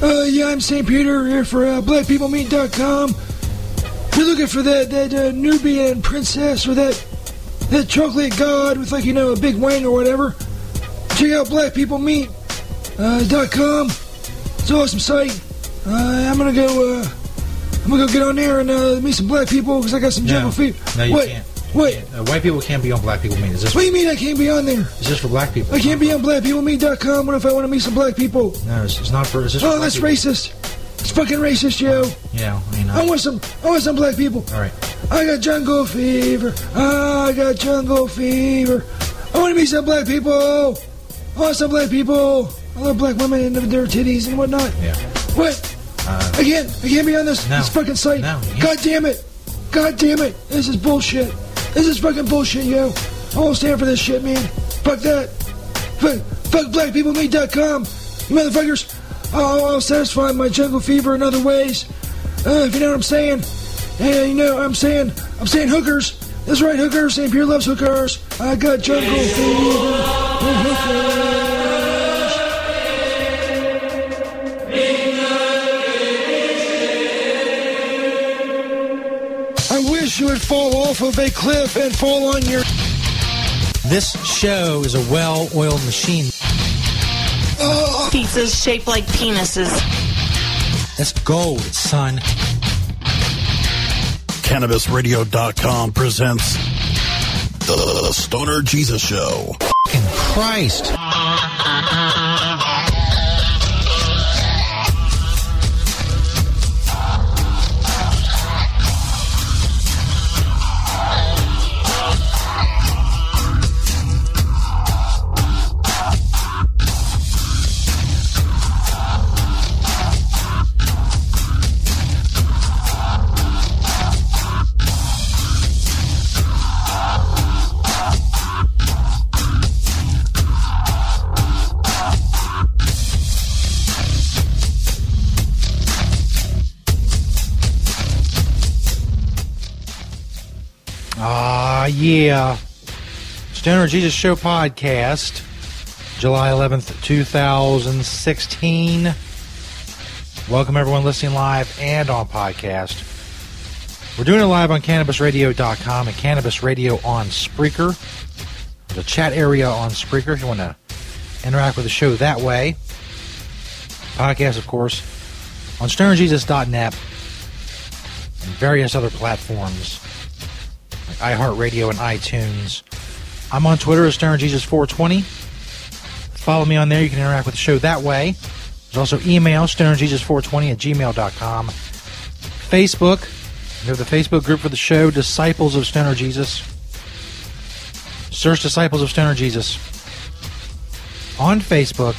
Uh, yeah, I'm St. Peter here for uh, BlackPeopleMeat.com. If you're looking for that that uh, Nubian princess or that that chocolate god with like you know a big wang or whatever, check out BlackPeopleMeat.com. It's an awesome site. Uh, I'm gonna go. Uh, I'm gonna go get on there and uh, meet some black people because I got some jungle fever. No, you what? can't. What? Uh, white people can't be on black people meat. Is this, What do you mean I can't be on there? is this for black people? I can't be on BlackPeopleMeat.com. What if I want to meet some black people? No, it's, it's not for. Is this Oh, black that's people? racist. It's fucking racist, yo. Yeah, I mean, I uh, want some. I want some black people. all right. I got jungle fever. I got jungle fever. I want to meet some black people. I want some black people. I love black women and their titties and whatnot. Yeah. What? Uh, I can't. I can't be on this, No. this fucking site. No, God damn it. God damn it. This is bullshit. This is fucking bullshit, yo. I won't stand for this shit, man. Fuck that. Fuck, fuck blackpeoplemeat.com. You motherfuckers. I'll, I'll satisfy my jungle fever in other ways. Uh, if you know what I'm saying. And you know I'm saying. I'm saying hookers. That's right, hookers. St. Pierre loves hookers. I got jungle fever. You would fall off of a cliff and fall on your. This show is a well-oiled machine. Oh. Pizzas shaped like penises. That's gold, son. CannabisRadio.com presents The Stoner Jesus Show. Fucking Christ. Uh, uh, uh. Yeah. Uh, Stoner Jesus Show podcast, July 11th, 2016. Welcome everyone listening live and on podcast. We're doing it live on CannabisRadio.com and Cannabis Radio on Spreaker. There's a chat area on Spreaker if you want to interact with the show that way. Podcast, of course, on StonerJesus.net and various other platforms iHeartRadio and iTunes. I'm on Twitter as StonerJesus420. Follow me on there. You can interact with the show that way. There's also email, stonerjesus420 at gmail.com. Facebook. We have the Facebook group for the show, Disciples of Stoner Jesus. Search Disciples of Stoner Jesus on Facebook.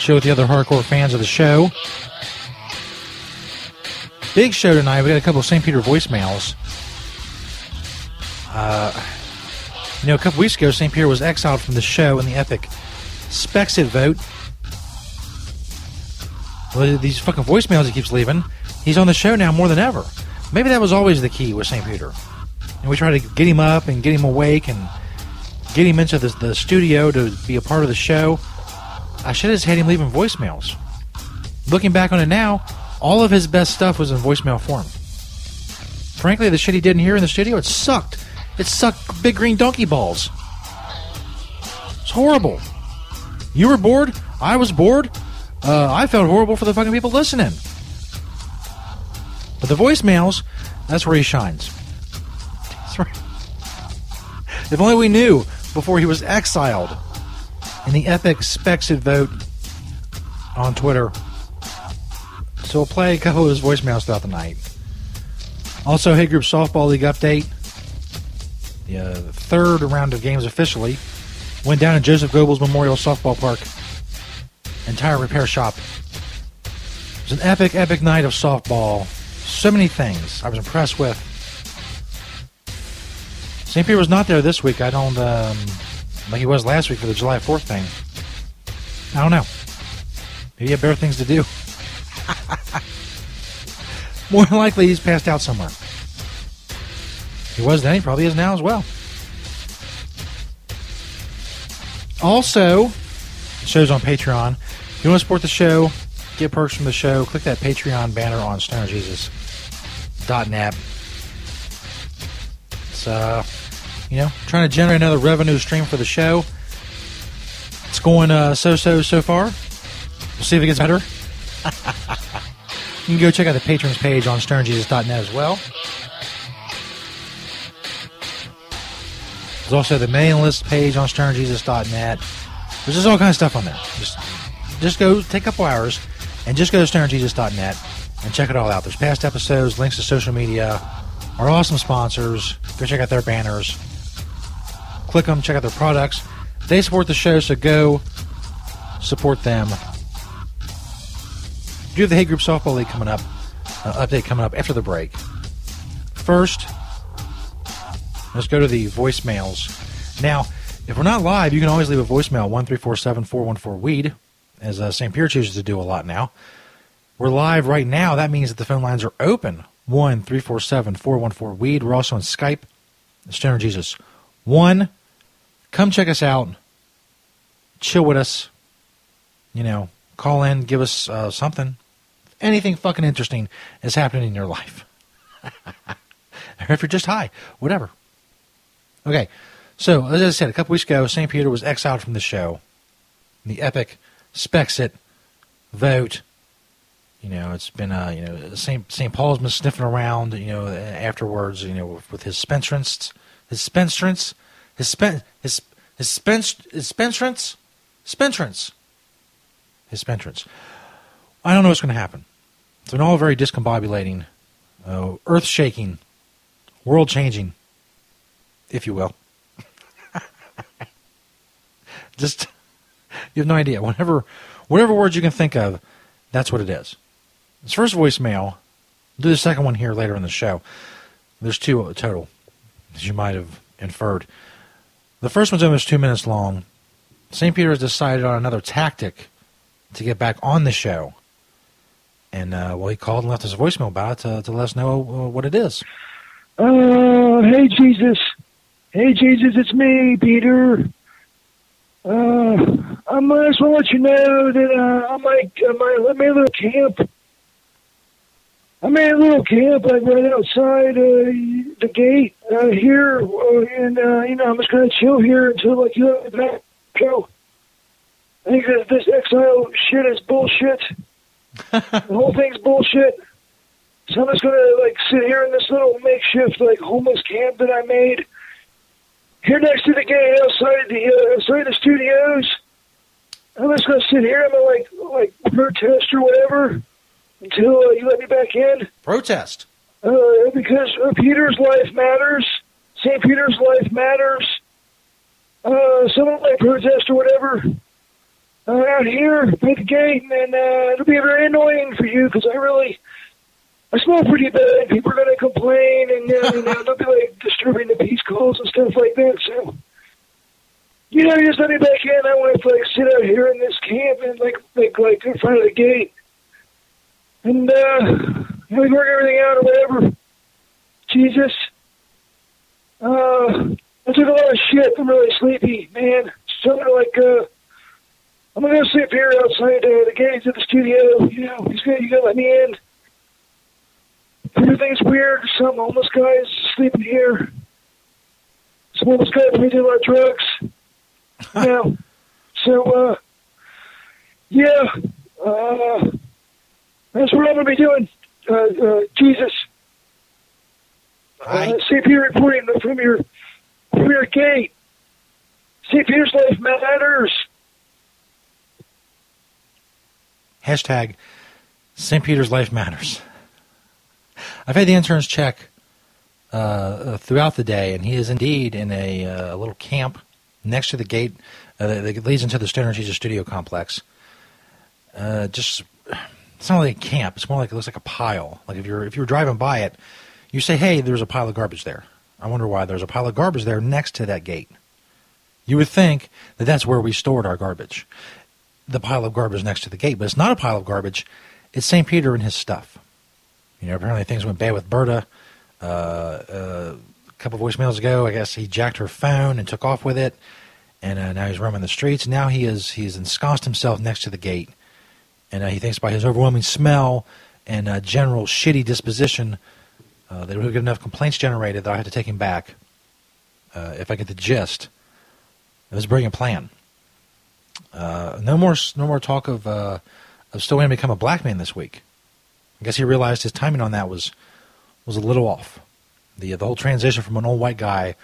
Show with the other hardcore fans of the show. Big show tonight. We got a couple of St. Peter voicemails. Uh, you know, a couple weeks ago, St. Peter was exiled from the show in the epic Spexit vote. Well, these fucking voicemails he keeps leaving. He's on the show now more than ever. Maybe that was always the key with St. Peter. And we try to get him up and get him awake and get him into the, the studio to be a part of the show. I should have just had him leaving voicemails. Looking back on it now, all of his best stuff was in voicemail form. Frankly, the shit he didn't hear in the studio, it sucked. It sucked big green donkey balls. It's horrible. You were bored. I was bored. Uh, I felt horrible for the fucking people listening. But the voicemails, that's where he shines. That's right. If only we knew before he was exiled in the epic Spexit vote on Twitter. So we'll play a couple of his voicemails throughout the night. Also, Hate Group Softball League update. The uh, third round of games officially went down at Joseph Goebbels Memorial Softball Park and tire repair shop. It was an epic, epic night of softball. So many things I was impressed with. St. Peter was not there this week. I don't, um, like he was last week for the July 4th thing. I don't know. Maybe he had better things to do. More likely he's passed out somewhere. He was then, he probably is now as well. Also, show's on Patreon. If you want to support the show, get perks from the show, click that Patreon banner on stonerjesus.net. It's, uh, you know, trying to generate another revenue stream for the show. It's going uh, so-so so far. We'll see if it gets better. you can go check out the patrons page on stonerjesus.net as well. There's also the mailing list page on stonerjesus.net. There's just all kinds of stuff on there. Just, just go take a couple hours and just go to stonerjesus.net and check it all out. There's past episodes, links to social media, our awesome sponsors. Go check out their banners. Click them, check out their products. They support the show, so go support them. Do the Hate Group Softball League coming up, uh, update coming up after the break. First, let's go to the voicemails. Now, if we're not live, you can always leave a voicemail, 1-347-414-WEED, as uh, St. Peter chooses to do a lot now. We're live right now. That means that the phone lines are open, 1-347-414-WEED. We're also on Skype, Stoner Jesus. One, come check us out. Chill with us. You know, call in, give us uh, something. Anything fucking interesting is happening in your life. or if you're just high, whatever. Okay, so as I said, a couple weeks ago, St. Peter was exiled from the show. The epic Spexit vote. You know, it's been uh, you know St. St. Paul's been sniffing around. You know, afterwards, you know, with, with his spinstrants, his spinstrants, his spen his his spinst his spinstrants, spinstrants, his spinstrants. I don't know what's going to happen. It's been all very discombobulating, uh, earth shaking, world changing, if you will. Just you have no idea. Whatever whatever words you can think of, that's what it is. This first voicemail. Do the second one here later in the show. There's two total, as you might have inferred. The first one's almost two minutes long. St. Peter has decided on another tactic to get back on the show. And, uh, well, he called and left us a voicemail about it to, to let us know uh, what it is. Uh, hey, Jesus. Hey, Jesus, it's me, Peter. Uh, I might as well let you know that uh, I might, I might, I'm in a little camp. I'm in a little camp, like right outside uh, the gate uh, here, uh, and uh, you know I'm just gonna chill here until like you let me back go. I think that this exile shit is bullshit. the whole thing's bullshit. So I'm just gonna like sit here in this little makeshift like homeless camp that I made here next to the gate outside the uh, outside the studios. I'm just gonna sit here. I'm gonna like like protest or whatever until uh, you let me back in. Protest. Uh, because uh, Peter's life matters. St. Peter's life matters. Uh, someone like protest or whatever uh, out here at the gate, and uh, it'll be very annoying for you because I really I smell pretty bad. People are going to complain, and you know they'll be like disturbing the peace calls and stuff like that. So, you know, just let me back in. I want to like sit out here in this camp and like like like in front of the gate, and uh, we work everything out or whatever. Jesus, uh, I took a lot of shit. I'm really sleepy, man. So like uh. I'm gonna go here outside uh, the gates of the studio. You know, he's gonna, you gotta let me in. Everything's weird. Some homeless guys sleeping here. Some homeless guys we do a lot of drugs. Know, so uh, yeah, uh, that's what I'm gonna be doing. Uh, uh, Jesus, uh, St. Peter reporting from your from your gate. St. Peter's life matters. Hashtag St. Peter's Life Matters. I've had the interns check uh, uh, throughout the day, and he is indeed in a, uh, little camp next to the gate uh, that leads into the Stoner Jesus Studio complex. uh, just it's not like a camp. It's more like it looks like a pile. Like if you're if you're driving by it, you say, "Hey, there's a pile of garbage there." I wonder why there's a pile of garbage there next to that gate. You would think that that's where we stored our garbage. The pile of garbage next to the gate, but it's not a pile of garbage. It's St. Peter and his stuff. You know, apparently things went bad with Berta. Uh, uh, a couple voicemails ago, I guess he jacked her phone and took off with it, and uh, now he's roaming the streets. Now he is he's ensconced himself next to the gate, and he thinks by his overwhelming smell and general shitty disposition uh, that would get enough complaints generated that I had to take him back. Uh, if I get the gist, it was a brilliant plan. Uh, no more, no more talk of of still going to become a black man this week. I guess he realized his timing on that was was a little off. The the whole transition from an old white guy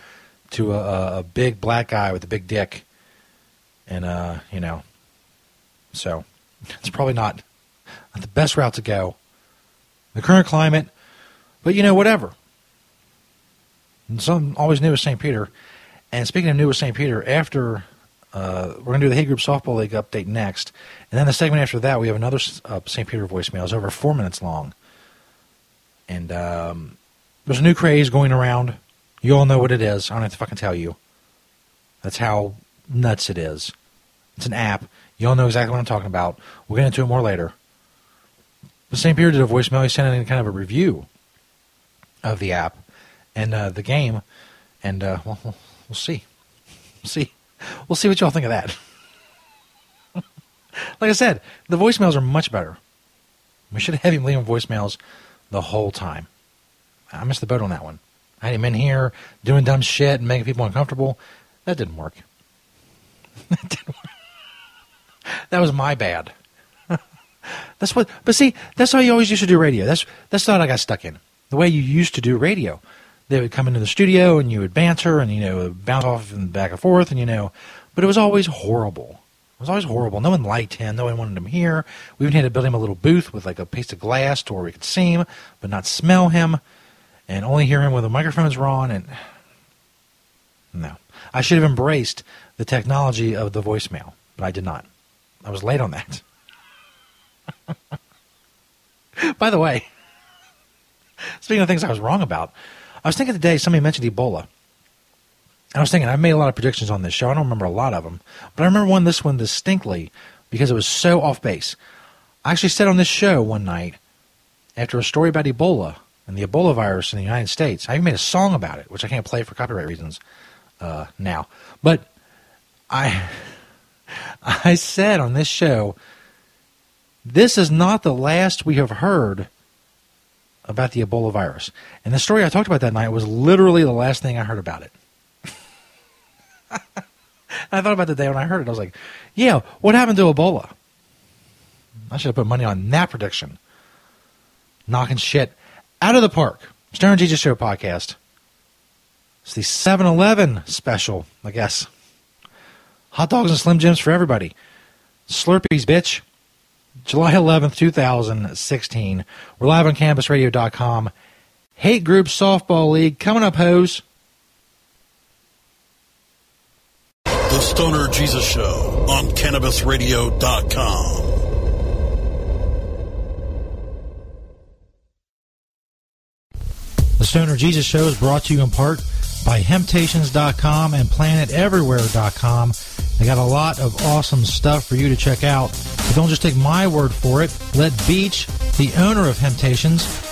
to a, a big black guy with a big dick, and uh, you know, so it's probably not, not the best route to go. The current climate, but you know, whatever. And some always new with St. Peter. And speaking of new with St. Peter, after uh, we're going to do the Hate Group Softball League update next, and then the segment after that, we have another uh, St. Peter voicemail. It's over four minutes long, and um, there's a new craze going around. You all know what it is. I don't have to fucking tell you. That's how nuts it is. It's an app. You all know exactly what I'm talking about. We'll get into it more later. But St. Peter did a voicemail. He sent in kind of a review of the app and uh, the game, and uh, well, we'll, see. We'll see. We'll see what y'all think of that. like I said, the voicemails are much better. We should have him leaving voicemails the whole time. I missed the boat on that one. I had him in here doing dumb shit and making people uncomfortable. That didn't work. that didn't work. That was my bad. that's what. But see, that's how you always used to do radio. That's that's not what I got stuck in. The way you used to do radio. They would come into the studio and you would banter and you know bounce off and back and forth and you know, but it was always horrible. It was always horrible. No one liked him. No one wanted him here. We even had to build him a little booth with like a piece of glass to where we could see him but not smell him, and only hear him when the microphones were on. And no, I should have embraced the technology of the voicemail, but I did not. I was late on that. By the way, speaking of things I was wrong about, I was thinking today somebody mentioned Ebola. I was thinking I've made a lot of predictions on this show. I don't remember a lot of them, but I remember one this one distinctly because it was so off base. I actually said on this show one night after a story about Ebola and the Ebola virus in the United States. I even made a song about it, which I can't play for copyright reasons uh, now. But I I said on this show, this is not the last we have heard about the Ebola virus. And the story I talked about that night was literally the last thing I heard about it. I thought about the day when I heard it. I was like, yeah, what happened to Ebola? I should have put money on that prediction. Knocking shit out of the park. Stoner Jesus Show podcast. It's the 7 Eleven special, I guess. Hot dogs and Slim Jims for everybody. Slurpees, bitch. July 11th, 2016. We're live on CannabisRadio.com. Hate Group Softball League coming up, hose. The Stoner Jesus Show on CannabisRadio.com. The Stoner Jesus Show is brought to you in part by Hemptations.com and PlanetEverywhere.com. They got a lot of awesome stuff for you to check out. But don't just take my word for it. Let Beach, the owner of Hemptations,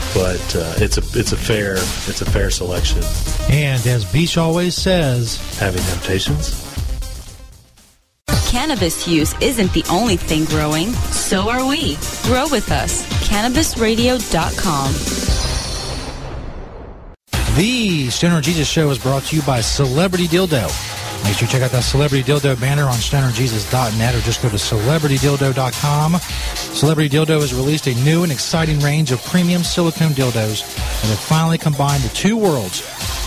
But uh, it's a it's a fair it's a fair selection. And as Beach always says, having temptations. Cannabis use isn't the only thing growing. So are we. Grow with us. CannabisRadio.com. The Stoner Jesus Show is brought to you by Celebrity Dildo. Make sure you check out that Celebrity Dildo banner on stonerjesus.net or just go to celebritydildo.com. Celebrity Dildo has released a new and exciting range of premium silicone dildos that have finally combined the two worlds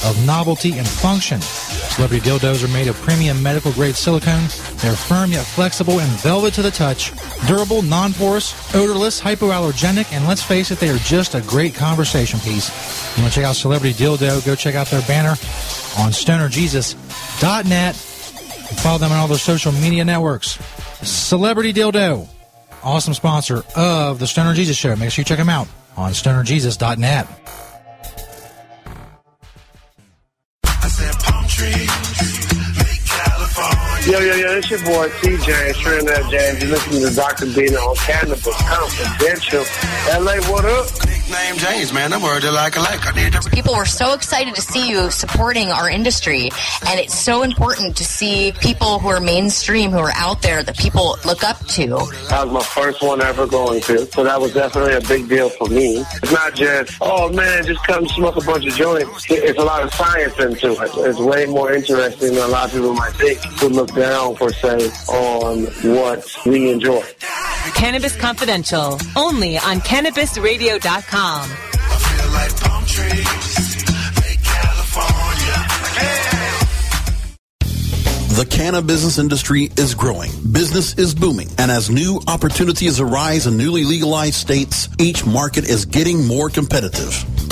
of novelty and function. Celebrity dildos are made of premium medical grade silicone. They're firm yet flexible and velvet to the touch, durable, non porous, odorless, hypoallergenic, and let's face it, they are just a great conversation piece. You want to check out Celebrity Dildo? Go check out their banner on stonerjesus.net. Follow them on all their social media networks. Celebrity Dildo, awesome sponsor of the Stoner Jesus Show. Make sure you check them out on stonerjesus.net. Yo, yo, yo, it's your boy TJ, Trinidad James. You're listening to Dr. Dina on Cannabis Confidential. LA, what up? Name James, man. I'm word like a like. I need to People were so excited to see you supporting our industry, and it's so important to see people who are mainstream, who are out there that people look up to. That was my first one ever going to, so that was definitely a big deal for me. It's not just, oh man, just come smoke a bunch of joints. It's a lot of science into it. It's way more interesting than a lot of people might think to look down, per se, on what we enjoy. Cannabis Confidential, only on CannabisRadio.com. I feel like palm trees. The cannabis business industry is growing. Business is booming. And as new opportunities arise in newly legalized states, each market is getting more competitive.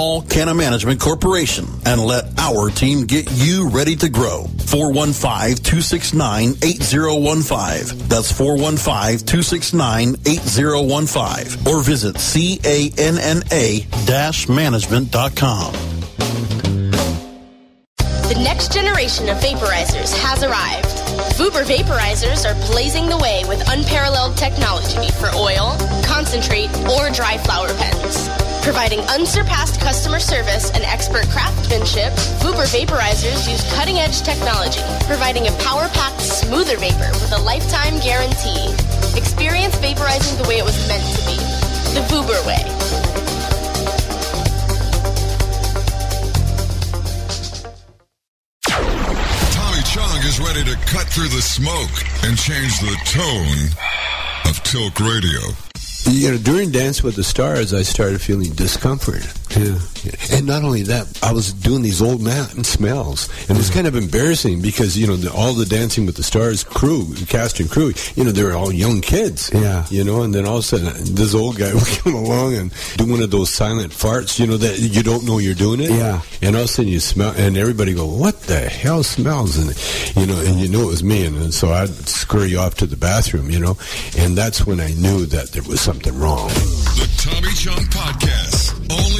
Canna Management Corporation and let our team get you ready to grow. 415-269-8015. That's 415-269-8015. Or visit canna-management.com. The next generation of vaporizers has arrived. Vuber vaporizers are blazing the way with unparalleled technology for oil, concentrate, or dry flower pens. Providing unsurpassed customer service and expert craftsmanship, Vuber vaporizers use cutting edge technology, providing a power packed, smoother vapor with a lifetime guarantee. Experience vaporizing the way it was meant to be the Vuber way. Is ready to cut through the smoke and change the tone of Tilk Radio. You know, during Dance with the Stars, I started feeling discomfort. Yeah. And not only that, I was doing these old man smells. And it was kind of embarrassing because, you know, the, all the Dancing with the Stars crew, cast and crew, you know, they were all young kids. Yeah. You know, and then all of a sudden, this old guy would come along and do one of those silent farts, you know, that you don't know you're doing it. Yeah. And all of a sudden you smell, and everybody go, what the hell smells? And, you know, and you know it was me. And, and so I'd scurry off to the bathroom, you know, and that's when I knew that there was something wrong. The Tommy Chong Podcast, only on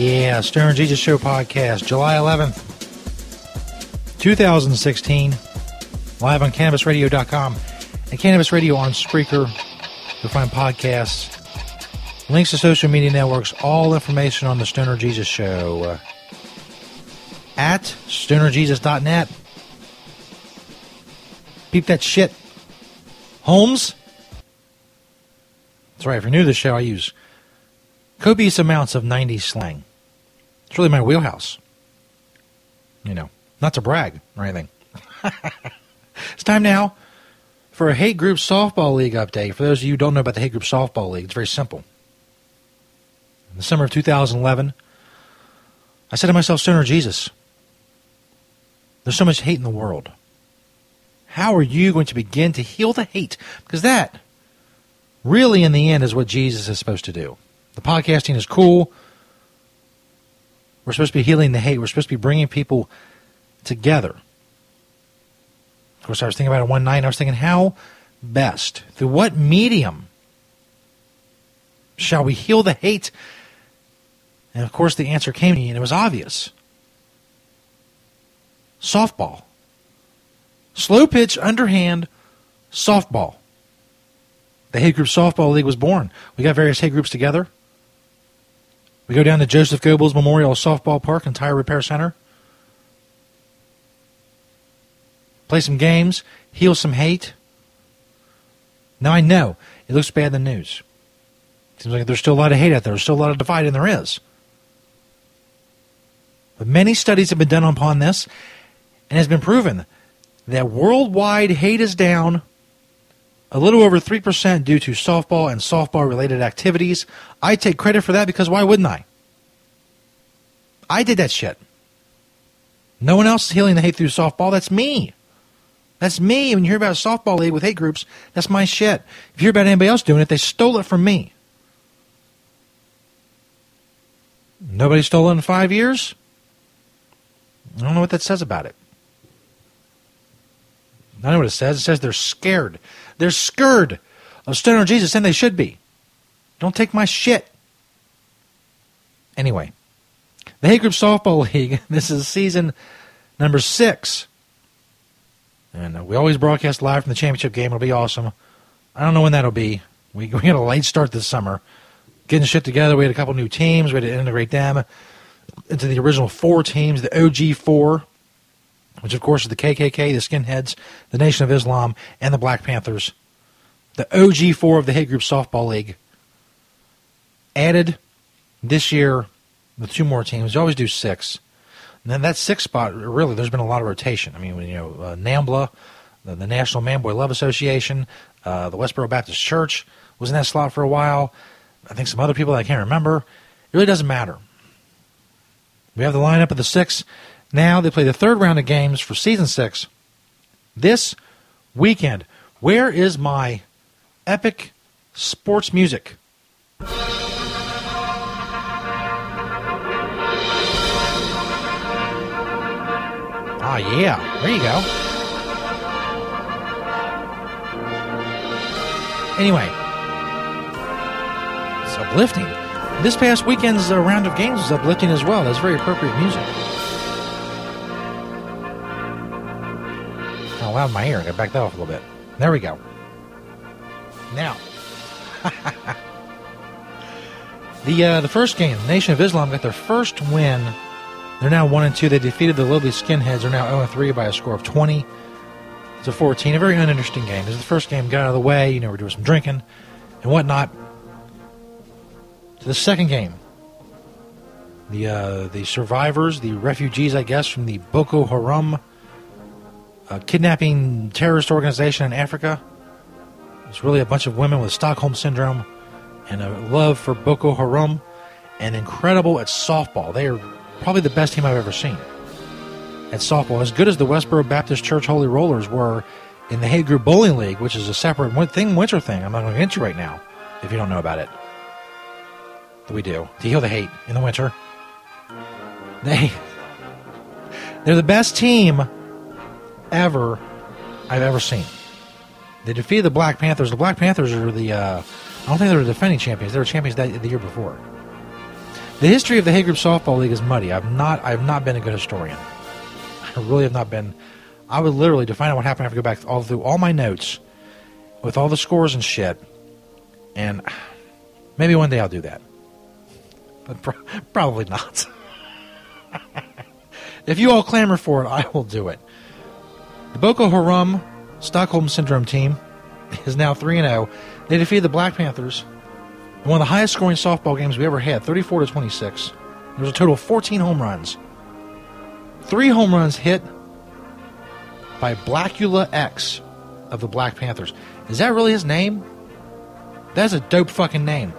Yeah, Stoner Jesus Show podcast, July 11th, 2016. Live on CannabisRadio.com and Cannabis Radio on Spreaker. You'll find podcasts, links to social media networks, all information on the Stoner Jesus Show at stonerjesus.net. Peep that shit. Holmes? That's right, if you're new to the show, I use copious amounts of 90s slang. It's really my wheelhouse. You know, not to brag or anything. it's time now for a Hate Group Softball League update. For those of you who don't know about the Hate Group Softball League, it's very simple. In the summer of 2011, I said to myself, Stoner Jesus, there's so much hate in the world. How are you going to begin to heal the hate? Because that, really, in the end, is what Jesus is supposed to do. The podcasting is cool. We're supposed to be healing the hate. We're supposed to be bringing people together. Of course, I was thinking about it one night, and I was thinking, how best, through what medium, shall we heal the hate? And of course, the answer came to me, and it was obvious softball. Slow pitch, underhand, softball. The Hate Group Softball League was born. We got various hate groups together. We go down to Joseph Goebbels Memorial Softball Park and Tire Repair Center. Play some games, heal some hate. Now I know it looks bad in the news. Seems like there's still a lot of hate out there. There's still a lot of divide, and there is. But many studies have been done upon this, and has been proven that worldwide hate is down a little over 3% due to softball and softball related activities. I take credit for that because why wouldn't I? I did that shit. No one else is healing the hate through softball. That's me. That's me. When you hear about a softball league with hate groups, that's my shit. If you hear about anybody else doing it, they stole it from me. Nobody stole it in five years? I don't know what that says about it. I know what it says. It says they're scared. They're scared of Stoner Jesus, and they should be. Don't take my shit. Anyway, the Hate Group Softball League, this is season number six. And we always broadcast live from the championship game. It'll be awesome. I don't know when that'll be. We, we a late start this summer. Getting shit together. We had a couple new teams. We had to integrate them into the original four teams, the OG four which of course is the KKK, the Skinheads, the Nation of Islam, and the Black Panthers. The OG four of the Hate Group Softball League. Added this year with two more teams. You always do six. And then that sixth spot, really, there's been a lot of rotation. I mean, you know, uh, NAMBLA, the, the National Manboy Love Association, uh, the Westboro Baptist Church was in that slot for a while. I think some other people I can't remember. It really doesn't matter. We have the lineup of the six now they play the third round of games for season six this weekend. Where is my epic sports music? Ah, yeah. There you go. Anyway, it's uplifting. This past weekend's uh, round of games was uplifting as well. That's very appropriate music. Loud my ear. I back that off a little bit. There we go. Now, the uh, the first game, the Nation of Islam got their first win. They're now one and two. They defeated the Lowly Skinheads. They're now zero and three by a score of twenty to fourteen. A very uninteresting game. This is the first game. Got out of the way. You know, we're doing some drinking and whatnot. To the second game, the uh, the survivors, the refugees, I guess, from the Boko Haram uh, kidnapping terrorist organization in Africa. It's really a bunch of women with Stockholm syndrome and a love for Boko Haram, and incredible at softball. They are probably the best team I've ever seen at softball. As good as the Westboro Baptist Church Holy Rollers were in the Hate Group Bowling League, which is a separate thing, winter thing. I'm not going to get you right now if you don't know about it. That we do to heal the hate in the winter. They they're the best team ever I've ever seen. They defeated the Black Panthers. The Black Panthers are the uh, I don't think they were defending champions. They were champions that, the year before. The history of the Hate Group Softball League is muddy. I've not I've not been a good historian. I really have not been. I would literally to find out what happened. I have to go back all through all my notes with all the scores and shit. And maybe one day I'll do that, but pro- probably not. if you all clamor for it, I will do it. The Boko Haram Stockholm Syndrome team is now 3 0. They defeated the Black Panthers in one of the highest scoring softball games we ever had, 34 to 26. There was a total of 14 home runs. Three home runs hit by Blackula X of the Black Panthers. Is that really his name? That's a dope fucking name.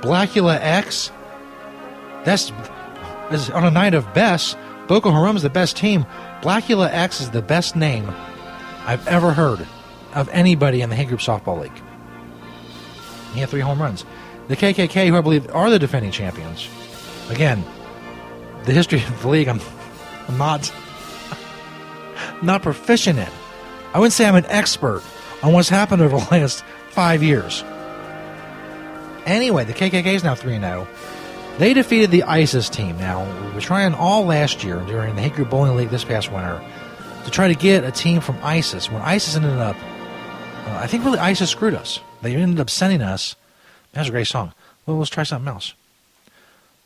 Blackula X? That's, that's on a night of best. Boko Haram is the best team. Blackula X is the best name I've ever heard of anybody in the Hate Group Softball League. He had three home runs. The KKK, who I believe are the defending champions, again, the history of the league, I'm, I'm not not proficient in. I wouldn't say I'm an expert on what's happened over the last five years. Anyway, the KKK is now 3 0. They defeated the ISIS team. Now, we were trying all last year during the Group Bowling League this past winter to try to get a team from ISIS. When ISIS ended up, uh, I think really ISIS screwed us. They ended up sending us. That's a great song. Well, let's try something else.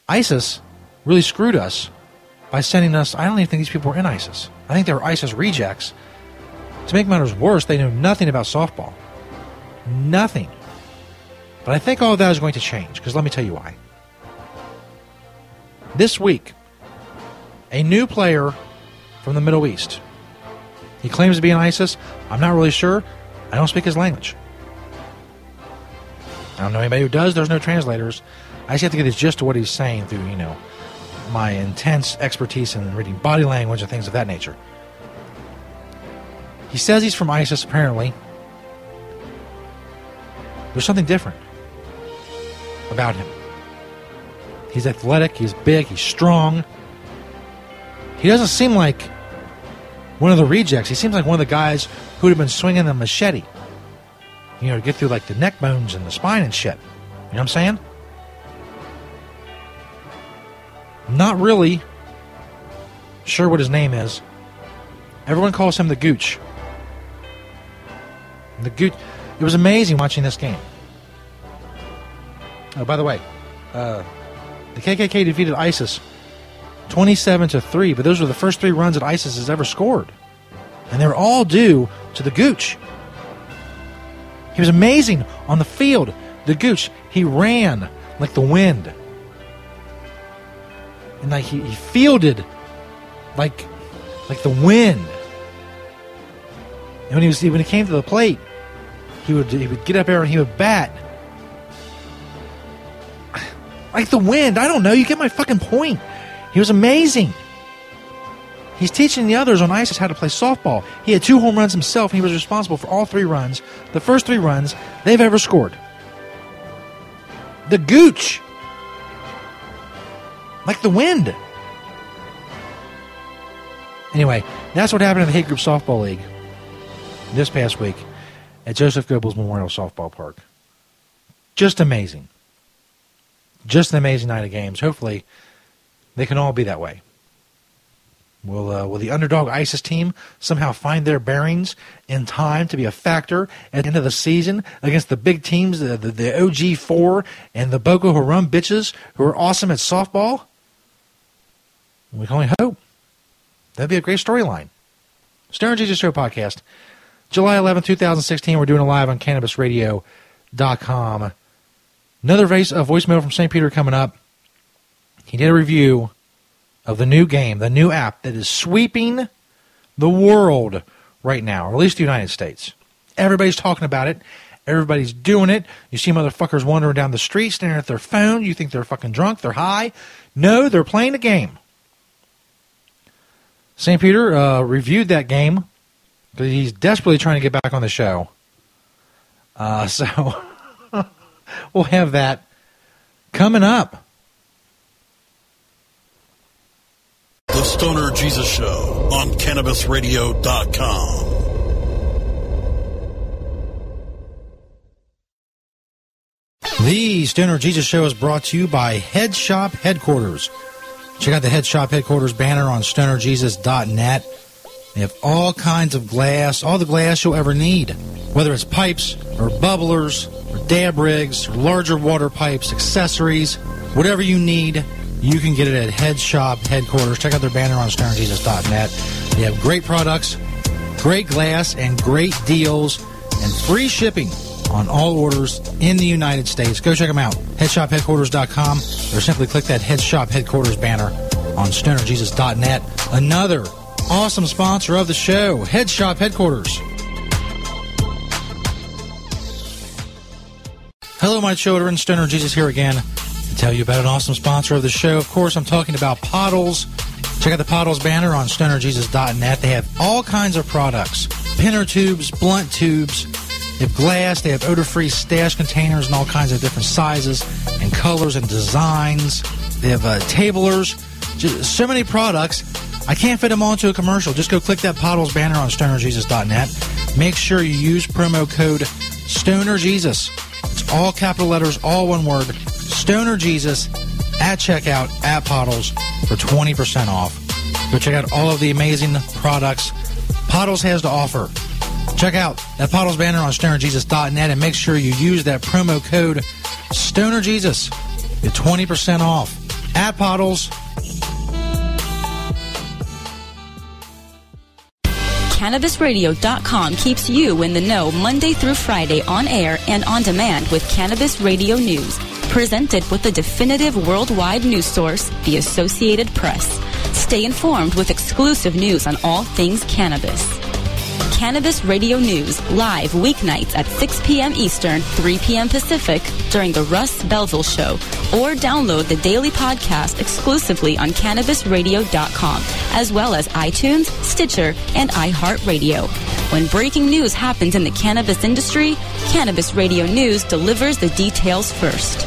ISIS really screwed us by sending us. I don't even think these people were in ISIS. I think they were ISIS rejects. To make matters worse, they knew nothing about softball. Nothing. But I think all of that is going to change because let me tell you why. This week, a new player from the Middle East. He claims to be in ISIS. I'm not really sure. I don't speak his language. I don't know anybody who does. There's no translators. I just have to get his gist of what he's saying through, you know, my intense expertise in reading body language and things of that nature. He says he's from ISIS, apparently. There's something different about him. He's athletic, he's big, he's strong. He doesn't seem like one of the rejects. He seems like one of the guys who'd have been swinging a machete. You know, to get through like the neck bones and the spine and shit. You know what I'm saying? Not really sure what his name is. Everyone calls him the Gooch. The Gooch. It was amazing watching this game. Oh, by the way, uh, the KKK defeated ISIS 27 to 3, but those were the first three runs that ISIS has ever scored. And they're all due to the Gooch. He was amazing on the field. The Gooch, he ran like the wind. And like he, he fielded like like the wind. And when he was when he came to the plate, he would he would get up there and he would bat. Like the wind. I don't know. You get my fucking point. He was amazing. He's teaching the others on ISIS how to play softball. He had two home runs himself, and he was responsible for all three runs, the first three runs they've ever scored. The Gooch. Like the wind. Anyway, that's what happened in the Hate Group Softball League this past week at Joseph Goebbels Memorial Softball Park. Just amazing. Just an amazing night of games. Hopefully, they can all be that way. Will uh, will the underdog ISIS team somehow find their bearings in time to be a factor at the end of the season against the big teams, the, the, the OG four and the Boko Haram bitches who are awesome at softball? We can only hope. That'd be a great storyline. Stoner Jesus Show podcast, July 11, 2016. We're doing it live on CannabisRadio.com. Another voice, a voicemail from St. Peter coming up. He did a review of the new game, the new app that is sweeping the world right now, or at least the United States. Everybody's talking about it. Everybody's doing it. You see motherfuckers wandering down the street, staring at their phone. You think they're fucking drunk. They're high. No, they're playing a game. St. Peter uh, reviewed that game because he's desperately trying to get back on the show. Uh, so we'll have that coming up. The Stoner Jesus Show on CannabisRadio.com. The Stoner Jesus Show is brought to you by Head Shop Headquarters. Check out the Head Shop Headquarters banner on stonerjesus.net. They have all kinds of glass, all the glass you'll ever need, whether it's pipes or bubblers or dab rigs or larger water pipes, accessories, whatever you need, you can get it at Head Shop Headquarters. Check out their banner on stonerjesus.net. They have great products, great glass, and great deals, and free shipping on all orders in the United States. Go check them out. HeadShopHeadquarters.com or simply click that Head Shop Headquarters banner on StonerJesus.net. Another awesome sponsor of the show, Head Shop Headquarters. Hello, my children. Stoner Jesus here again to tell you about an awesome sponsor of the show. Of course, I'm talking about Pottles. Check out the Pottles banner on StonerJesus.net. They have all kinds of products pinner tubes, blunt tubes. They have glass. They have odor-free stash containers in all kinds of different sizes and colors and designs. They have uh, tablers. Just so many products. I can't fit them all into a commercial. Just go click that Pottles banner on StonerJesus.net. Make sure you use promo code StonerJesus. It's all capital letters, all one word. StonerJesus at checkout at Pottles for 20% off. Go check out all of the amazing products Pottles has to offer. Check out that Pottles banner on stonerjesus.net and make sure you use that promo code StonerJesus. Get 20% off at Pottles. CannabisRadio.com keeps you in the know Monday through Friday on air and on demand with Cannabis Radio News. Presented with the definitive worldwide news source, the Associated Press. Stay informed with exclusive news on all things cannabis. Cannabis Radio News live weeknights at 6 p.m. Eastern, 3 p.m. Pacific during the Russ Belville Show, or download the daily podcast exclusively on CannabisRadio.com, as well as iTunes, Stitcher, and iHeartRadio. When breaking news happens in the cannabis industry, Cannabis Radio News delivers the details first.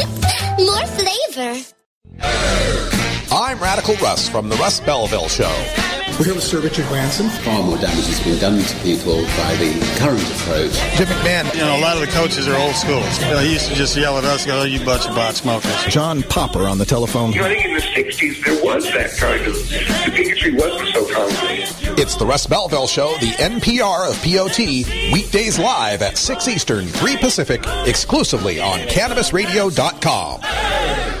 flavor. I'm Radical Russ from the Russ Belville Show. We're here with Sir Richard Branson. Far more damage has been done to people by the current approach. Jim McMahon. You know, a lot of the coaches are old school. You know, he used to just yell at us, go, oh, you bunch of pot smokers. John Popper on the telephone. You know, I think in the 60s there was that kind of, the bigotry wasn't so common. It's the Russ Belville Show, the NPR of POT, weekdays live at 6 Eastern, 3 Pacific, exclusively on CannabisRadio.com.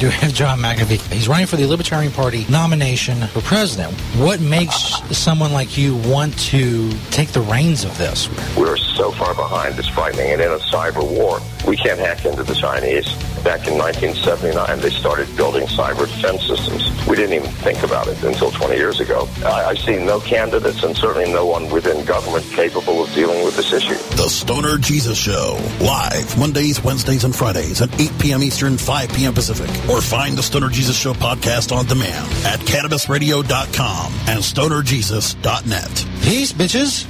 We do have John McAfee. He's running for the Libertarian Party nomination for president. What makes someone like you want to take the reins of this? We're so far behind, it's frightening. And in a cyber war, we can't hack into the Chinese. Back in 1979, they started building cyber defense systems. We didn't even think about it until 20 years ago. I, I see no candidates and certainly no one within government capable of dealing with this issue. The Stoner Jesus Show. Live Mondays, Wednesdays, and Fridays at 8 p.m. Eastern, 5 p.m. Pacific. Or find the Stoner Jesus Show podcast on demand at CannabisRadio.com and StonerJesus.net. Peace, bitches.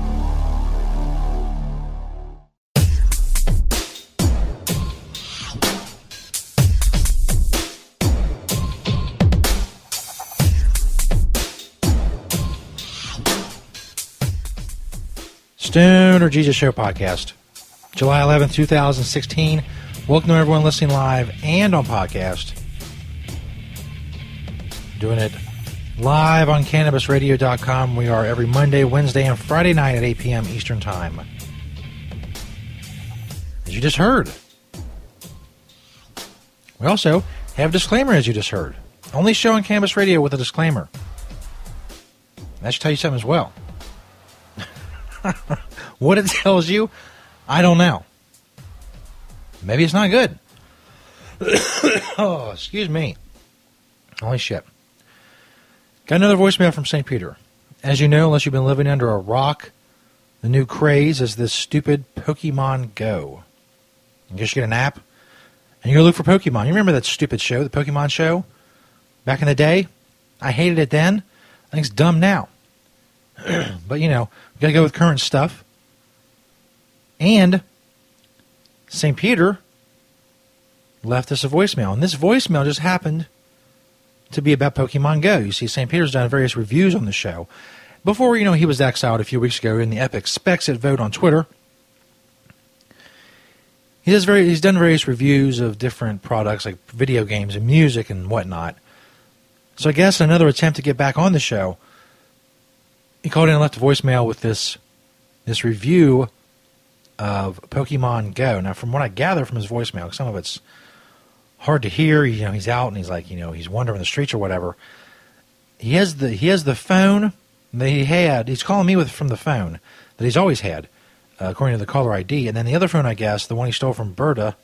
Stoner Jesus Show podcast, July 11th, 2016. Welcome to everyone listening live and on podcast. Doing it live on CannabisRadio.com. We are every Monday, Wednesday, and Friday night at 8 p.m. Eastern Time. As you just heard. We also have disclaimer, as you just heard. Only show on Cannabis Radio with a disclaimer. That should tell you something as well. what it tells you, I don't know. Maybe it's not good. oh, excuse me. Holy shit. Got another voicemail from St. Peter. As you know, unless you've been living under a rock, the new craze is this stupid Pokemon Go. You just get an app and you go look for Pokemon. You remember that stupid show, the Pokemon show? Back in the day? I hated it then. I think it's dumb now. but you know, we gotta go with current stuff. And St. Peter left us a voicemail, and this voicemail just happened to be about Pokemon Go. You see, St. Peter's done various reviews on the show. Before, you know, he was exiled a few weeks ago in the Epic Specs It vote on Twitter. He does very, he's done various reviews of different products like video games and music and whatnot. So I guess another attempt to get back on the show he called in and left a voicemail with this this review of Pokemon Go. Now, from what I gather from his voicemail, some of it's hard to hear. You know, he's out and he's like, you know, he's wandering the streets or whatever. He has the he has the phone that he had. He's calling me with from the phone that he's always had, uh, according to the caller ID. And then the other phone, I guess, the one he stole from Berta,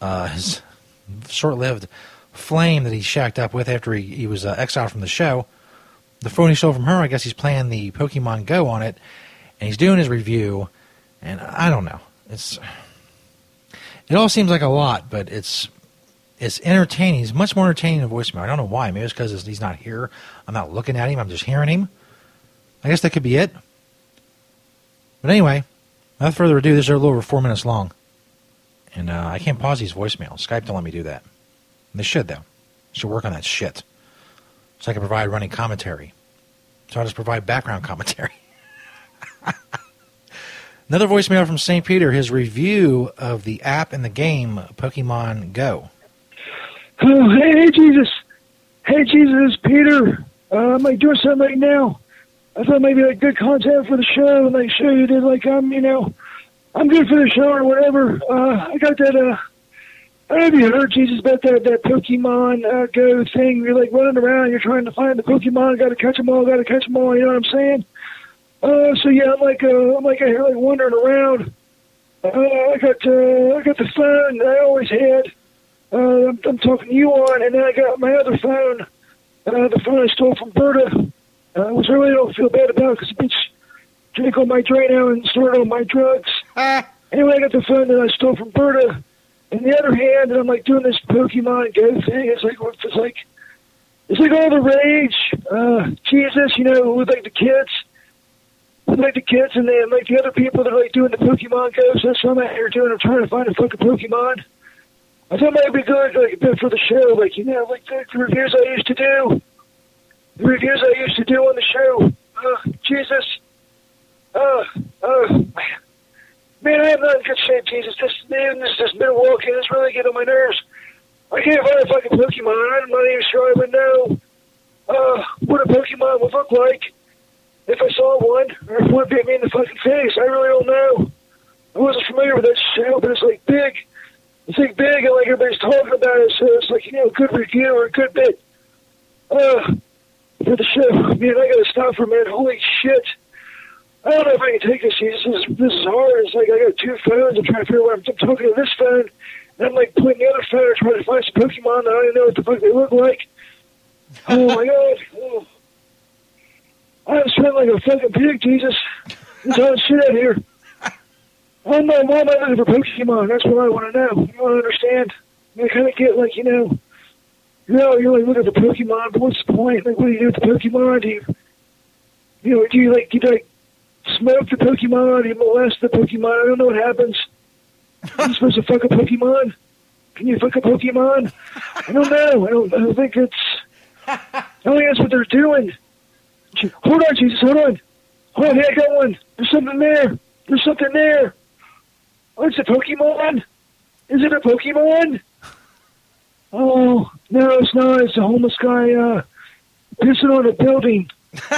uh, his short-lived flame that he shacked up with after he, he was uh, exiled from the show the phone he stole from her, I guess he's playing the Pokemon Go on it, and he's doing his review, and I don't know. It's it all seems like a lot, but it's it's entertaining. He's much more entertaining than voicemail. I don't know why. Maybe it's because he's not here. I'm not looking at him. I'm just hearing him. I guess that could be it. But anyway, without further ado, this is a little over four minutes long, and uh, I can't pause these voicemails. Skype don't let me do that. They should though. Should work on that shit so I can provide running commentary. So I just provide background commentary. Another voicemail from St. Peter, his review of the app and the game Pokemon Go. Oh, hey, Jesus. Hey, Jesus, Peter. Uh, I'm like doing something right now. I thought maybe like good content for the show and like show you that like I'm, you know, I'm good for the show or whatever. Uh, I got that, uh, have you heard Jesus about that that Pokemon uh, Go thing? You're like running around, you're trying to find the Pokemon, got to catch them all, got to catch them all. You know what I'm saying? Uh, so yeah, I'm like uh, I'm like out here like wandering around. Uh, I got uh, I got the phone that I always had. Uh, I'm, I'm talking to you on, and then I got my other phone, uh, the phone I stole from Berta, uh, which I really don't feel bad about because bitch drank all my Drano and started all my drugs. anyway, I got the phone that I stole from Berta. On the other hand, and I'm like doing this Pokemon Go thing. It's like it's like it's like all the rage. Uh, Jesus, you know, with like the kids, with like the kids, and then like the other people that are like doing the Pokemon Go. So that's what I'm out here doing. I'm trying to find a fucking Pokemon. I thought maybe be good, like for the show, like you know, like the, the reviews I used to do, the reviews I used to do on the show. Uh, Jesus, uh, uh, man. Man, I am not in good shape, Jesus. This man, this this Milwaukee, this really get on my nerves. I can't find a fucking Pokemon. I'm not even sure I would know uh, what a Pokemon would look like if I saw one, or if one bit me in the fucking face. I really don't know. I wasn't familiar with that show, but it's like big. It's like big, and like everybody's talking about it, so it's like, you know, a good review or a good bit uh, for the show. Man, I gotta stop for a minute. Holy shit. I don't know if I can take this. This is this is hard. It's like I got two phones. I'm trying to figure out. I'm talking to this phone, and I'm like putting the other phone, trying to find some Pokemon that I don't know what the fuck they look like. Oh my god. Oh. I'm sweating like a fucking pig, Jesus. There's all shit out here. Oh no, why am I looking for Pokemon? That's what I want to know. You want to understand? I kind of get like, you know, you know, you're like looking for Pokemon, but what's the point? Like, what do you do with the Pokemon? Do you, you know, do you like, do you like smoke the Pokemon? Do you molest the Pokemon? I don't know what happens. Are you supposed to fuck a Pokemon? Can you fuck a Pokemon? I don't know. I don't, I don't think it's, I don't think that's what they're doing. Hold on, Jesus, hold on. Hold on, hey, I got one. There's something there. There's something there. Oh, it's a Pokemon? Is it a Pokemon? Oh, no, it's not. It's a homeless guy uh, pissing on a building.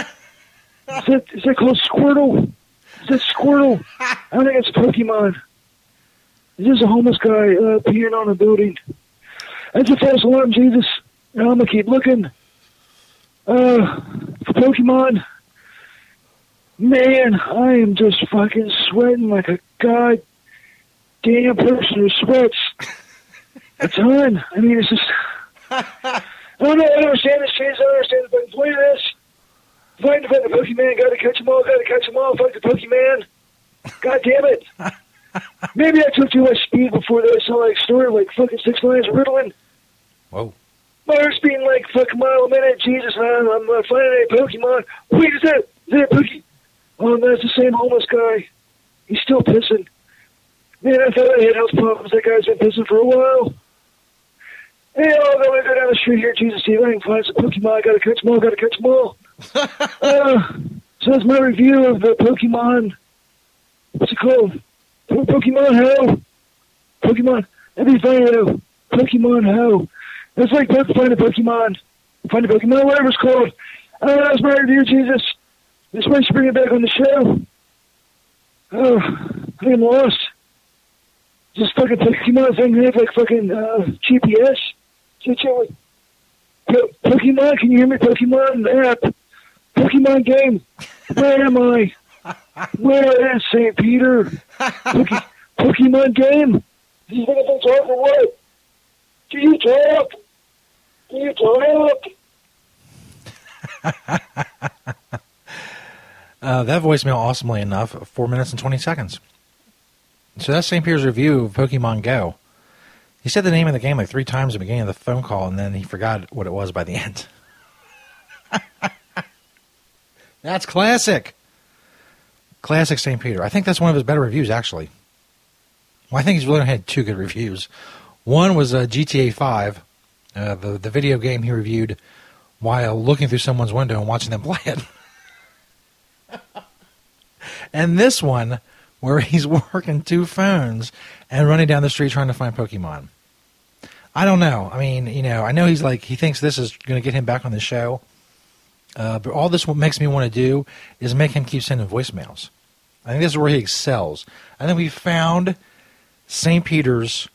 is, that, is that called Squirtle? Is that Squirtle? I don't think it's Pokemon. It's just a homeless guy uh, peeing on a building. That's a false alarm, Jesus. I'm to keep looking uh, for Pokemon. Man, I am just fucking sweating like a goddamn person who sweats a ton. I mean, it's just. I don't know. I don't understand this chance. I don't understand the point of this. Fight to fight the Pokemon. Got to catch them all. Got to catch them all. Fight the Pokemon. God damn it. Maybe I took too much speed before that. I saw like story like fucking six lines of Ritalin. Whoa. My heart's beating like fucking mile a minute. Jesus, man, I'm uh, finding a Pokemon. Wait, is that is that a Pokemon? Oh, that's the same homeless guy. He's still pissing. Man, I thought I had health problems. That guy's been pissing for a while. Hey, I'm going to go down the street here. Jesus, see if I can find some Pokemon. I got to catch them all. Got to catch them all. Uh, so that's my review of the Pokemon. What's it called? Po- Pokemon Ho. Pokemon. Funny though. Pokemon Ho. That's like find a Pokemon. Find a Pokemon, whatever it's called. Uh, that's my review, Jesus. This way, bring it back on the show. Oh, I am lost. Just fucking Pokemon thing. They have like fucking uh, GPS. Po- Pokemon. Can you hear me? Pokemon app. Pokemon game. Where am I? Where is St. Peter? Poke- Pokemon game. Do you think I can talk or what? Do you talk? Do you talk? Uh, that voicemail, awesomely enough, four minutes and 20 seconds. So that's St. Peter's review of Pokemon Go. He said the name of the game like three times at the beginning of the phone call, and then he forgot what it was by the end. that's classic. Classic St. Peter. I think that's one of his better reviews, actually. Well, I think he's really had two good reviews. One was uh, GTA 5, uh, the, the video game he reviewed while looking through someone's window and watching them play it. and this one where he's working two phones and running down the street trying to find Pokemon. I don't know. I mean, you know, I know he's like he thinks this is going to get him back on the show. Uh, but all this makes me want to do is make him keep sending voicemails. I think this is where he excels. I think we found St. Peter's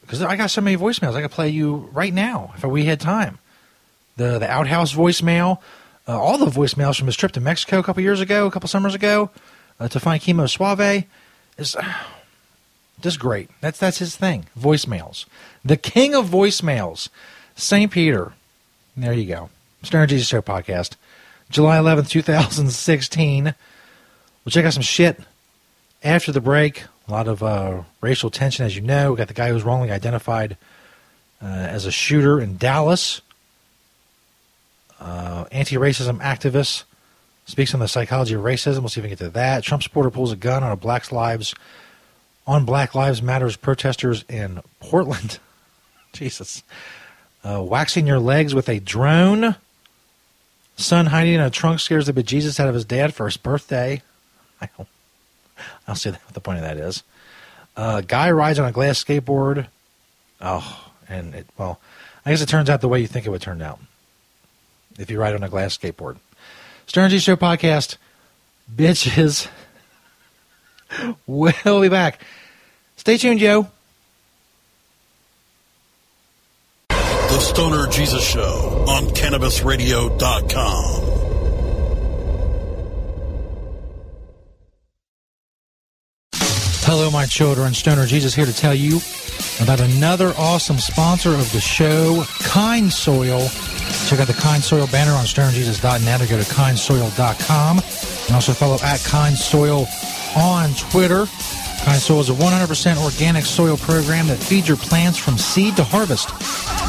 because I got so many voicemails I could play you right now if we had time. The the outhouse voicemail, uh, all the voicemails from his trip to Mexico a couple years ago, a couple summers ago, uh, to find Chemo Suave is uh, just great. That's that's his thing. Voicemails, the king of voicemails, St. Peter. There you go. Stoner Jesus Show podcast, July eleventh, two thousand sixteen. We'll check out some shit after the break. A lot of uh, racial tension, as you know. We got the guy who was wrongly identified uh, as a shooter in Dallas. Uh, anti-racism activist speaks on the psychology of racism. We'll see if we can get to that. Trump supporter pulls a gun on a Black Lives on Black Lives Matters protesters in Portland. Jesus, uh, waxing your legs with a drone. Son hiding in a trunk scares the bejesus out of his dad for his birthday. I don't. See what the point of that is. Uh, guy rides on a glass skateboard. Oh, and it well, I guess it turns out the way you think it would turn out if you ride on a glass skateboard. Stoner Jesus Show podcast, bitches. We'll be back. Stay tuned, Joe. The Stoner Jesus Show on CannabisRadio.com. Hello, my children. Stoner Jesus here to tell you about another awesome sponsor of the show, Kind Soil. Check out the Kind Soil banner on stonerjesus.net or go to kindsoil.com. And also follow at Kind Soil on Twitter. Soil is a 100% organic soil program that feeds your plants from seed to harvest.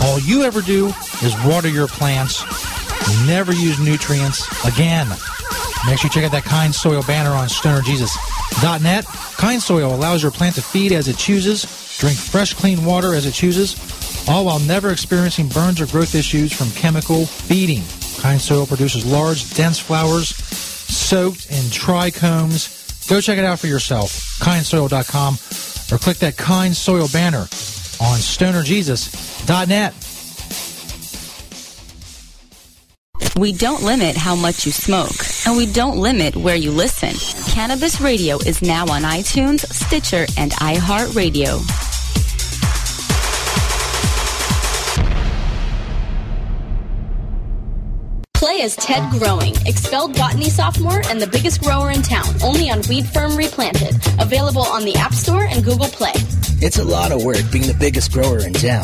All you ever do is water your plants. Never use nutrients again. Make sure you check out that Kind Soil banner on stonerjesus.net. Kind Soil allows your plant to feed as it chooses, drink fresh, clean water as it chooses, all while never experiencing burns or growth issues from chemical feeding. Kind Soil produces large, dense flowers soaked in trichomes. Go check it out for yourself, kindsoil.com, or click that Kind Soil banner on stonerjesus.net. We don't limit how much you smoke, and we don't limit where you listen. Cannabis Radio is now on iTunes, Stitcher, and iHeartRadio. As Ted Growing, expelled botany sophomore and the biggest grower in town, only on Weed Firm Replanted. Available on the App Store and Google Play. It's a lot of work being the biggest grower in town.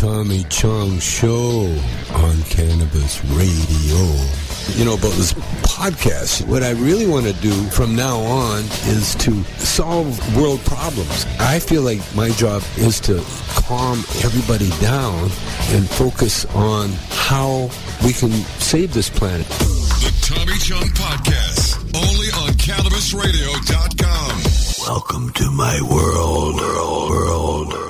Tommy Chong Show on Cannabis Radio. You know, about this podcast, what I really want to do from now on is to solve world problems. I feel like my job is to calm everybody down and focus on how we can save this planet. The Tommy Chong Podcast, only on CannabisRadio.com. Welcome to my world, world, world, world.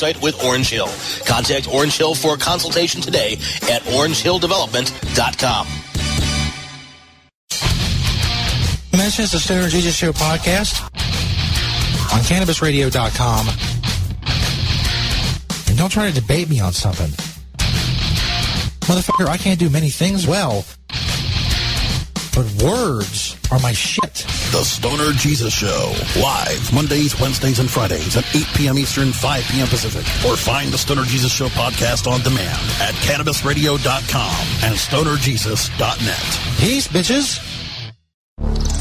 with Orange Hill. Contact Orange Hill for a consultation today at orangehilldevelopment.com. This is the Stoner Jesus Show podcast on CannabisRadio.com. And don't try to debate me on something. Motherfucker, I can't do many things well. But words are my shit. The Stoner Jesus Show. Live Mondays, Wednesdays, and Fridays at 8 p.m. Eastern, 5 p.m. Pacific. Or find the Stoner Jesus Show podcast on demand at CannabisRadio.com and StonerJesus.net. Peace, bitches.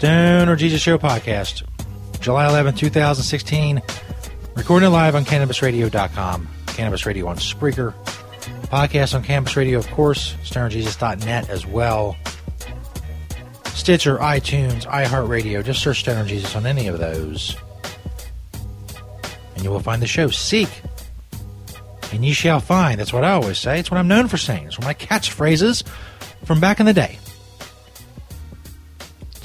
Stoner Jesus Show podcast, July 11, 2016. Recording live on CannabisRadio.com, Cannabis Radio on Spreaker, podcast on Cannabis Radio, of course, StonerJesus.net as well. Stitcher, iTunes, iHeartRadio. Just search Stoner Jesus on any of those. And you will find the show. Seek, and ye shall find. That's what I always say. It's what I'm known for saying. It's one of my catchphrases from back in the day.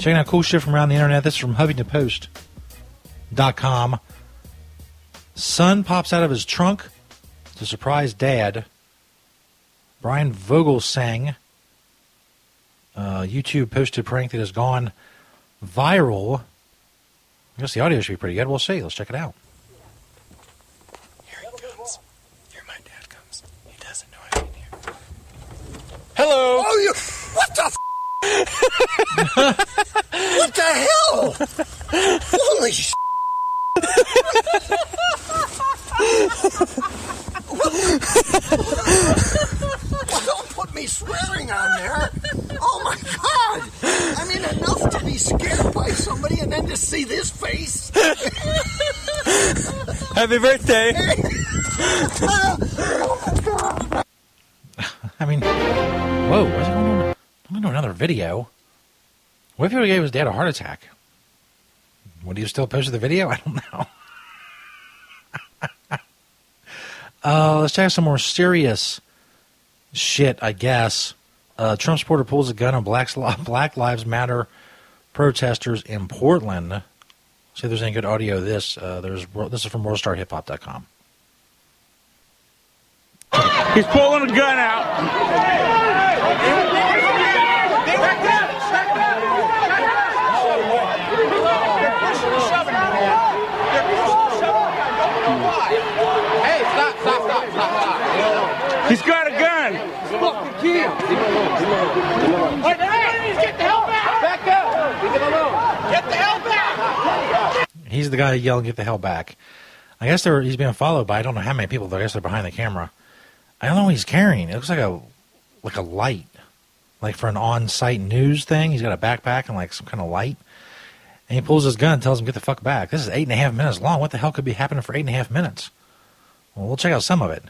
Checking out cool shit from around the internet. This is from HuffingtonPost.com. Son pops out of his trunk to surprise dad. Brian Vogel sang. Uh, YouTube posted prank that has gone viral. I guess the audio should be pretty good. We'll see. Let's check it out. Here he comes. Here my dad comes. He doesn't know I'm in here. Hello. Oh, you. What the? F- hell? Holy sh! don't put me swearing on there. Oh my god! I mean, enough to be scared by somebody and then to see this face. Happy birthday! I mean, whoa, what's going on? I'm going to another video. What if he gave his dad a heart attack? Would he still post the video? I don't know. uh, let's check some more serious shit, I guess. Uh, Trump supporter pulls a gun on Black, Black Lives Matter protesters in Portland. See if there's any good audio of this. Uh, there's This is from WorldStarHipHop.com. He's pulling a gun out. Hey, stop, stop, stop, stop, stop. He's got a gun. Fucking kid. Hey, get the hell back! Back up! Leave it alone. Get the hell back! He's the guy yelling, "Get the hell back!" I guess they're, he's being followed by I don't know how many people. I guess they're behind the camera. I don't know what he's carrying. It looks like a like a light, like for an on-site news thing. He's got a backpack and like some kind of light. And he pulls his gun, and tells him, "Get the fuck back!" This is eight and a half minutes long. What the hell could be happening for eight and a half minutes? Well, we'll check out some of it.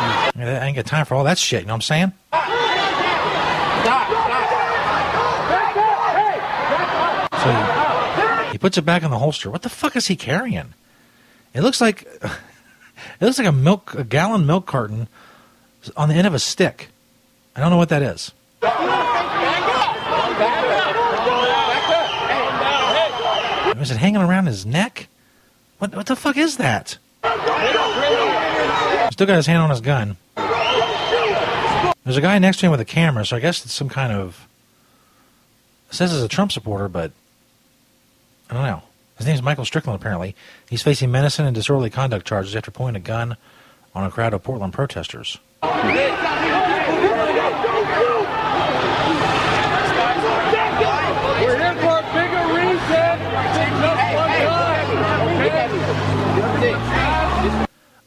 I ain't got time for all that shit. You know what I'm saying? So he, puts it back in the holster. What the fuck is he carrying? It looks like it looks like a milk a gallon milk carton on the end of a stick. I don't know what that is. Is it hanging around his neck? What what the fuck is that? Still got his hand on his gun. There's a guy next to him with a camera, so I guess it's some kind of. It says he's a Trump supporter, but I don't know. His name's Michael Strickland, apparently. He's facing menacing and disorderly conduct charges after pointing a gun on a crowd of Portland protesters. We're here for a bigger reason.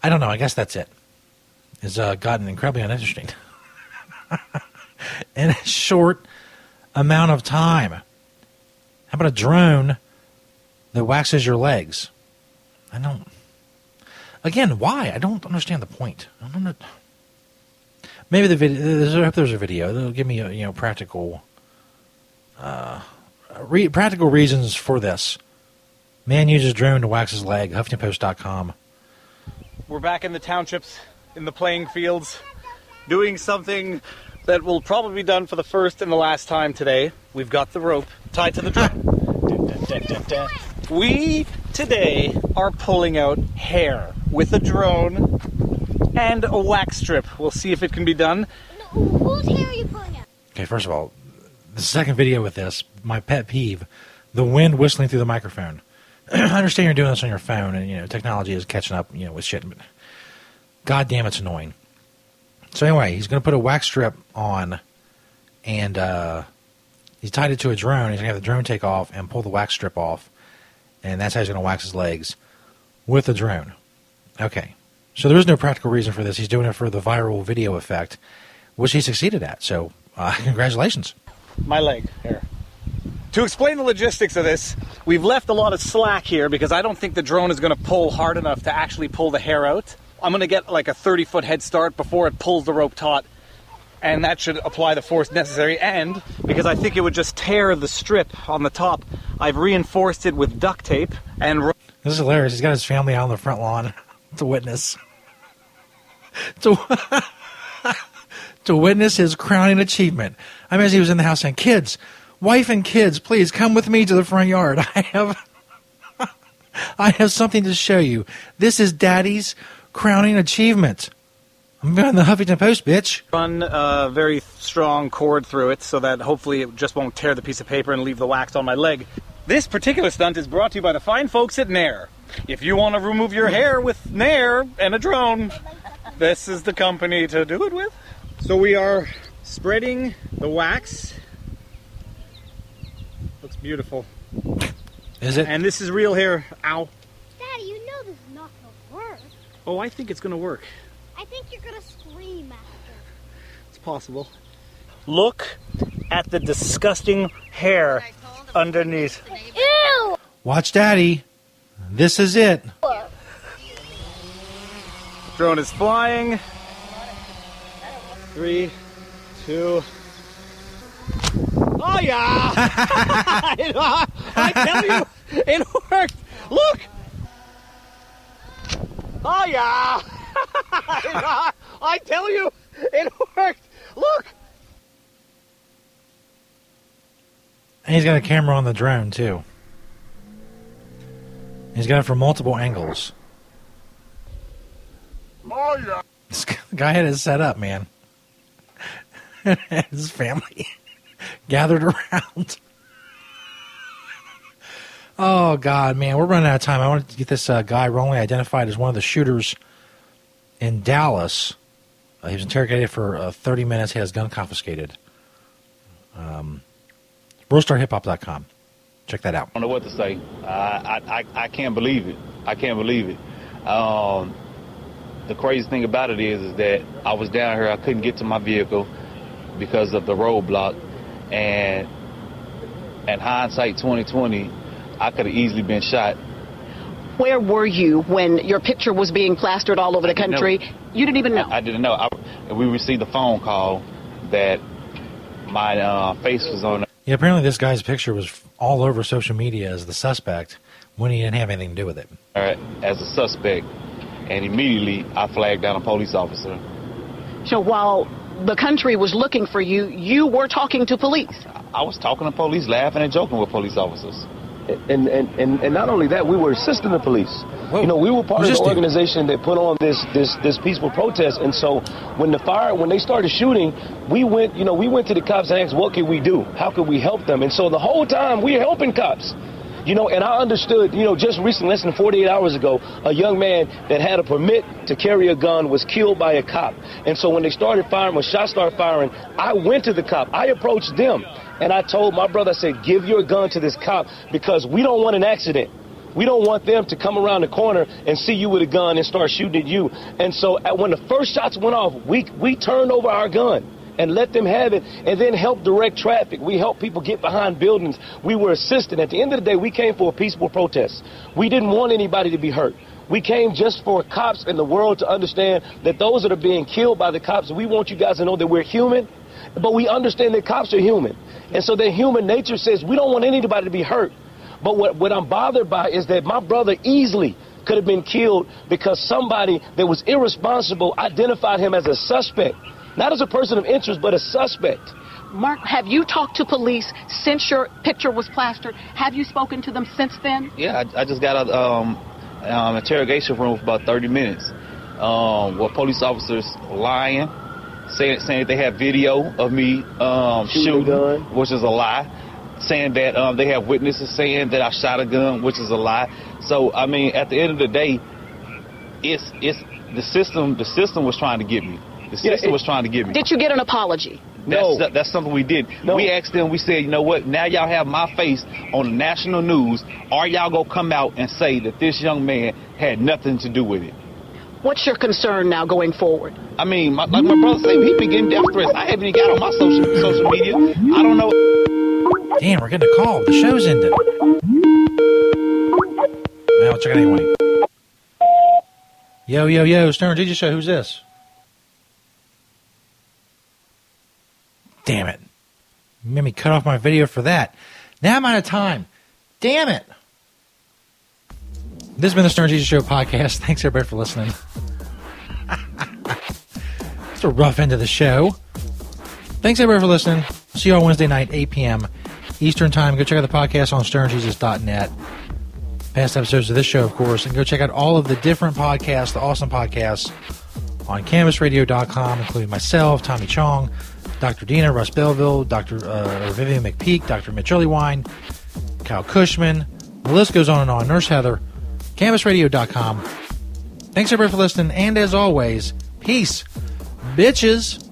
I don't know. I guess that's it. It's uh, gotten incredibly uninteresting in a short amount of time. How about a drone that waxes your legs? I don't. Again, why? I don't understand the point. I don't know. Maybe the video. I hope there's a video that'll give me a, you know practical, uh, re, practical reasons for this. Man uses drone to wax his leg. HuffingtonPost.com. We're back in the townships, in the playing fields, doing something that will probably be done for the first and the last time today. We've got the rope tied to the drone. we today are pulling out hair with a drone and a wax strip. We'll see if it can be done. Whose hair are you pulling out? Okay, first of all, the second video with this, my pet peeve, the wind whistling through the microphone. I understand you're doing this on your phone, and you know technology is catching up, you know, with shit. But God damn, it's annoying. So anyway, he's going to put a wax strip on, and uh, he's tied it to a drone. He's going to have the drone take off and pull the wax strip off, and that's how he's going to wax his legs with the drone. Okay, so there is no practical reason for this. He's doing it for the viral video effect, which he succeeded at. So uh, congratulations. My leg here. To explain the logistics of this, we've left a lot of slack here because I don't think the drone is going to pull hard enough to actually pull the hair out. I'm going to get like a 30 foot head start before it pulls the rope taut, and that should apply the force necessary. And because I think it would just tear the strip on the top, I've reinforced it with duct tape and. ro- This is hilarious. He's got his family out on the front lawn to witness. To, to witness his crowning achievement. I mean, as he was in the house saying, Kids, wife and kids, please come with me to the front yard. I have. I have something to show you. This is Daddy's crowning achievement. I'm on the Huffington Post, bitch. Run a very strong cord through it so that hopefully it just won't tear the piece of paper and leave the wax on my leg. This particular stunt is brought to you by the fine folks at Nair. If you want to remove your hair with Nair and a drone, this is the company to do it with. So we are spreading the wax Beautiful. Is it? And this is real hair. Ow. Daddy, you know this is not gonna work. Oh, I think it's gonna work. I think you're gonna scream after. It's possible. Look at the disgusting hair underneath. Ew! Watch Daddy. This is it. Drone is flying. Three, two. Oh yeah! I tell you, it worked. Look. Oh yeah! I tell you, it worked. Look. And he's got a camera on the drone too. He's got it from multiple angles. Oh, yeah. This guy had it set up, man. His family gathered around. Oh God, man, we're running out of time. I wanted to get this uh, guy wrongly identified as one of the shooters in Dallas. Uh, he was interrogated for uh, 30 minutes. He has gun confiscated. Um, WorldStarHipHop.com. Check that out. I don't know what to say. I, I, I, I can't believe it. I can't believe it. Um, the crazy thing about it is, is that I was down here. I couldn't get to my vehicle because of the roadblock, and at hindsight, 2020, I could have easily been shot. Where were you when your picture was being plastered all over the didn't country? know. You didn't even know. I, I didn't know. I, we received a phone call that my uh, face was on. Yeah, apparently this guy's picture was all over social media as the suspect when he didn't have anything to do with it. uh, as a suspect, and immediately I flagged down a police officer. So while the country was looking for you, you were talking to police. I was talking to police, laughing and joking with police officers. And, and, and, and not only that, we were assisting the police. You know, we were part of the organization that put on this, this, this peaceful protest. And so when the fire, when they started shooting, we went, you know, we went to the cops and asked, what can we do? How can we help them? And so the whole time we were helping cops. You know, and I understood, you know, just recently, less than 48 hours ago, a young man that had a permit to carry a gun was killed by a cop. And so when they started firing, when shots started firing, I went to the cop. I approached them. And I told my brother, I said, give your gun to this cop because we don't want an accident. We don't want them to come around the corner and see you with a gun and start shooting at you. And so when the first shots went off, we, we turned over our gun and let them have it and then help direct traffic. We helped people get behind buildings. We were assisting. At the end of the day, we came for a peaceful protest. We didn't want anybody to be hurt. We came just for cops in the world to understand that those that are being killed by the cops, we want you guys to know that we're human, but we understand that cops are human. And so their human nature says we don't want anybody to be hurt. But what, what I'm bothered by is that my brother easily could have been killed because somebody that was irresponsible identified him as a suspect. Not as a person of interest, but a suspect. Mark, have you talked to police since your picture was plastered? Have you spoken to them since then? Yeah, I, I just got a um, um, interrogation room for about 30 minutes. Um, where police officers lying, saying saying they have video of me um, Shooting shooting, which is a lie. Saying that um, they have witnesses saying that I shot a gun, which is a lie. So I mean, at the end of the day, it's it's the system. The system was trying to get me. The Yeah, it- was trying to get me. Did you get an apology? That's, that- that's something we did. We asked them, we said, you know what, now y'all have my face on the national news. Are y'all going to come out and say that this young man had nothing to do with it? What's your concern now going forward? I mean, my, like my brother said, he been getting death threats. I haven't even got on my social social media. I don't know. Damn, we're getting a call. The show's ended. Now let's check it anyway. Yo, yo, yo, Stoner Jesus Show. Who's this? Damn it. You made me cut off my video for that. Now I'm out of time. Damn it. This has been the Stoner Jesus Show podcast. Thanks everybody for listening. it's a rough end of the show. Thanks everybody for listening. See you on Wednesday night, 8 p.m. Eastern Time. Go check out the podcast on stonerjesus.net. Past episodes of this show, of course, and go check out all of the different podcasts, the awesome podcasts on cannabisradio.com, including myself, Tommy Chong, Dr. Dina, Russ Belville, Dr. Uh, Vivian McPeak, Dr. Mitch Earleywine, Kyle Kushman. The list goes on and on. Nurse Heather, cannabisradio.com. Thanks everybody for listening, and as always, peace, bitches.